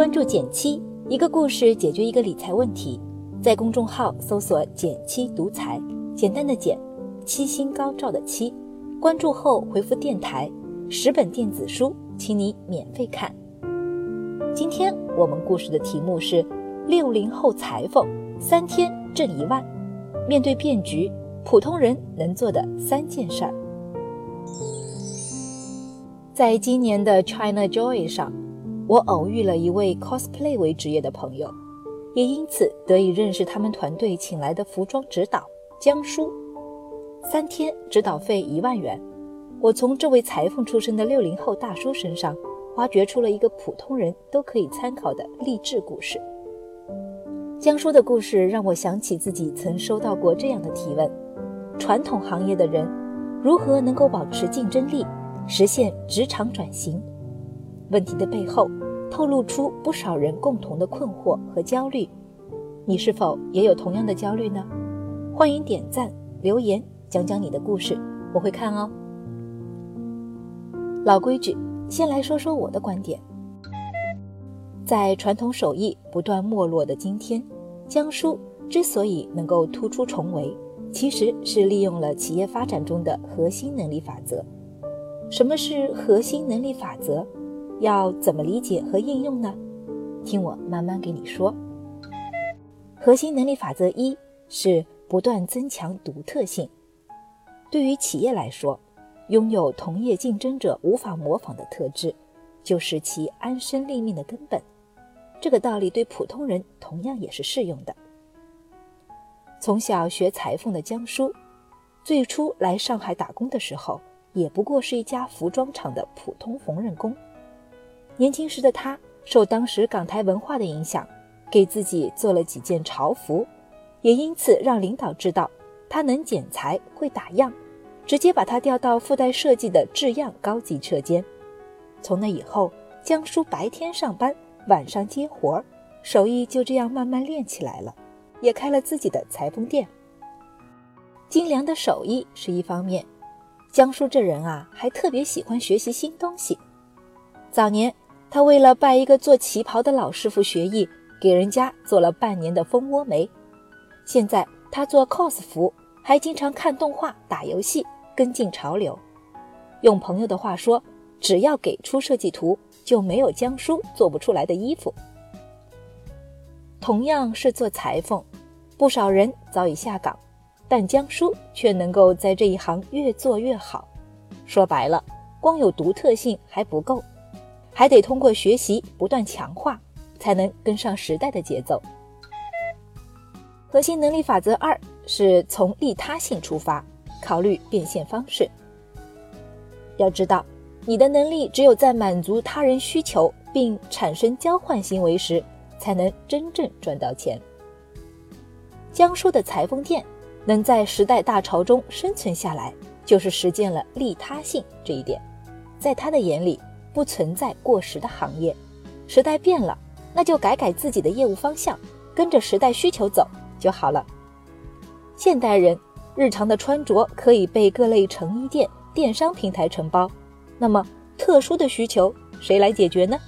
关注减七，一个故事解决一个理财问题。在公众号搜索“减七独裁，简单的减，七星高照的七。关注后回复“电台”，十本电子书，请你免费看。今天我们故事的题目是：六零后裁缝三天挣一万。面对变局，普通人能做的三件事儿。在今年的 China Joy 上，我偶遇了一位 cosplay 为职业的朋友，也因此得以认识他们团队请来的服装指导江叔。三天指导费一万元，我从这位裁缝出身的六零后大叔身上，挖掘出了一个普通人都可以参考的励志故事。江叔的故事让我想起自己曾收到过这样的提问：传统行业的人如何能够保持竞争力？实现职场转型，问题的背后透露出不少人共同的困惑和焦虑。你是否也有同样的焦虑呢？欢迎点赞留言，讲讲你的故事，我会看哦。老规矩，先来说说我的观点。在传统手艺不断没落的今天，江苏之所以能够突出重围，其实是利用了企业发展中的核心能力法则。什么是核心能力法则？要怎么理解和应用呢？听我慢慢给你说。核心能力法则一是不断增强独特性。对于企业来说，拥有同业竞争者无法模仿的特质，就是其安身立命的根本。这个道理对普通人同样也是适用的。从小学裁缝的江叔，最初来上海打工的时候。也不过是一家服装厂的普通缝纫工。年轻时的他受当时港台文化的影响，给自己做了几件潮服，也因此让领导知道他能剪裁、会打样，直接把他调到附带设计的制样高级车间。从那以后，江叔白天上班，晚上接活儿，手艺就这样慢慢练起来了，也开了自己的裁缝店。精良的手艺是一方面。江叔这人啊，还特别喜欢学习新东西。早年，他为了拜一个做旗袍的老师傅学艺，给人家做了半年的蜂窝煤。现在他做 cos 服，还经常看动画、打游戏，跟进潮流。用朋友的话说，只要给出设计图，就没有江叔做不出来的衣服。同样是做裁缝，不少人早已下岗。但江叔却能够在这一行越做越好。说白了，光有独特性还不够，还得通过学习不断强化，才能跟上时代的节奏。核心能力法则二是从利他性出发，考虑变现方式。要知道，你的能力只有在满足他人需求并产生交换行为时，才能真正赚到钱。江叔的裁缝店。能在时代大潮中生存下来，就是实践了利他性这一点。在他的眼里，不存在过时的行业。时代变了，那就改改自己的业务方向，跟着时代需求走就好了。现代人日常的穿着可以被各类成衣店、电商平台承包，那么特殊的需求谁来解决呢？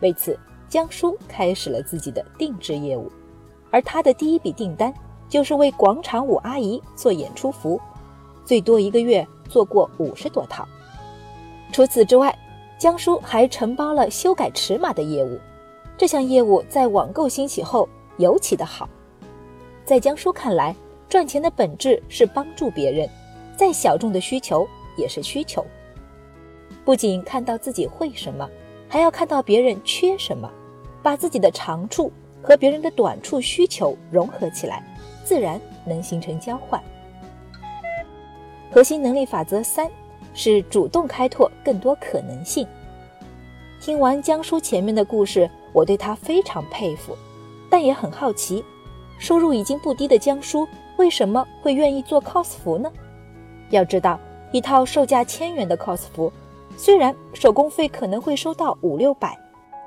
为此，江叔开始了自己的定制业务，而他的第一笔订单。就是为广场舞阿姨做演出服，最多一个月做过五十多套。除此之外，江叔还承包了修改尺码的业务。这项业务在网购兴起后尤其的好。在江叔看来，赚钱的本质是帮助别人，再小众的需求也是需求。不仅看到自己会什么，还要看到别人缺什么，把自己的长处和别人的短处需求融合起来。自然能形成交换。核心能力法则三是主动开拓更多可能性。听完江叔前面的故事，我对他非常佩服，但也很好奇，收入已经不低的江叔为什么会愿意做 cos 服呢？要知道，一套售价千元的 cos 服，虽然手工费可能会收到五六百，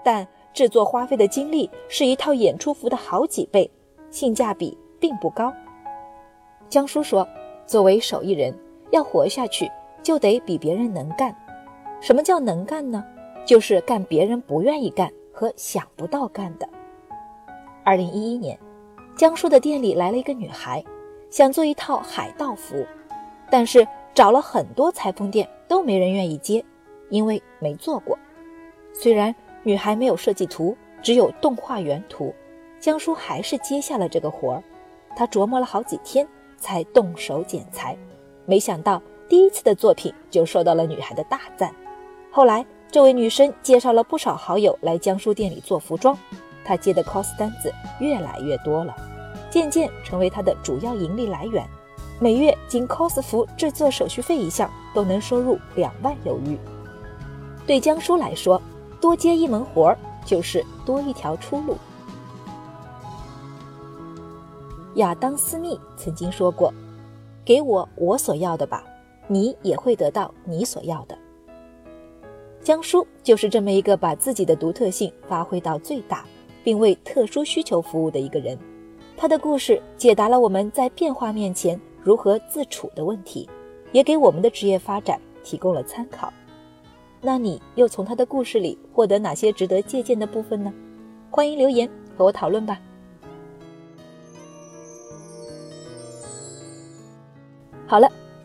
但制作花费的精力是一套演出服的好几倍，性价比。并不高。江叔说：“作为手艺人，要活下去就得比别人能干。什么叫能干呢？就是干别人不愿意干，和想不到干的。二零一一年，江叔的店里来了一个女孩，想做一套海盗服，但是找了很多裁缝店都没人愿意接，因为没做过。虽然女孩没有设计图，只有动画原图，江叔还是接下了这个活儿。他琢磨了好几天才动手剪裁，没想到第一次的作品就受到了女孩的大赞。后来，这位女生介绍了不少好友来江叔店里做服装，她接的 cos 单子越来越多了，渐渐成为她的主要盈利来源。每月仅 cos 服制作手续费一项都能收入两万有余。对江叔来说，多接一门活儿就是多一条出路。亚当·斯密曾经说过：“给我我所要的吧，你也会得到你所要的。”江叔就是这么一个把自己的独特性发挥到最大，并为特殊需求服务的一个人。他的故事解答了我们在变化面前如何自处的问题，也给我们的职业发展提供了参考。那你又从他的故事里获得哪些值得借鉴的部分呢？欢迎留言和我讨论吧。好了，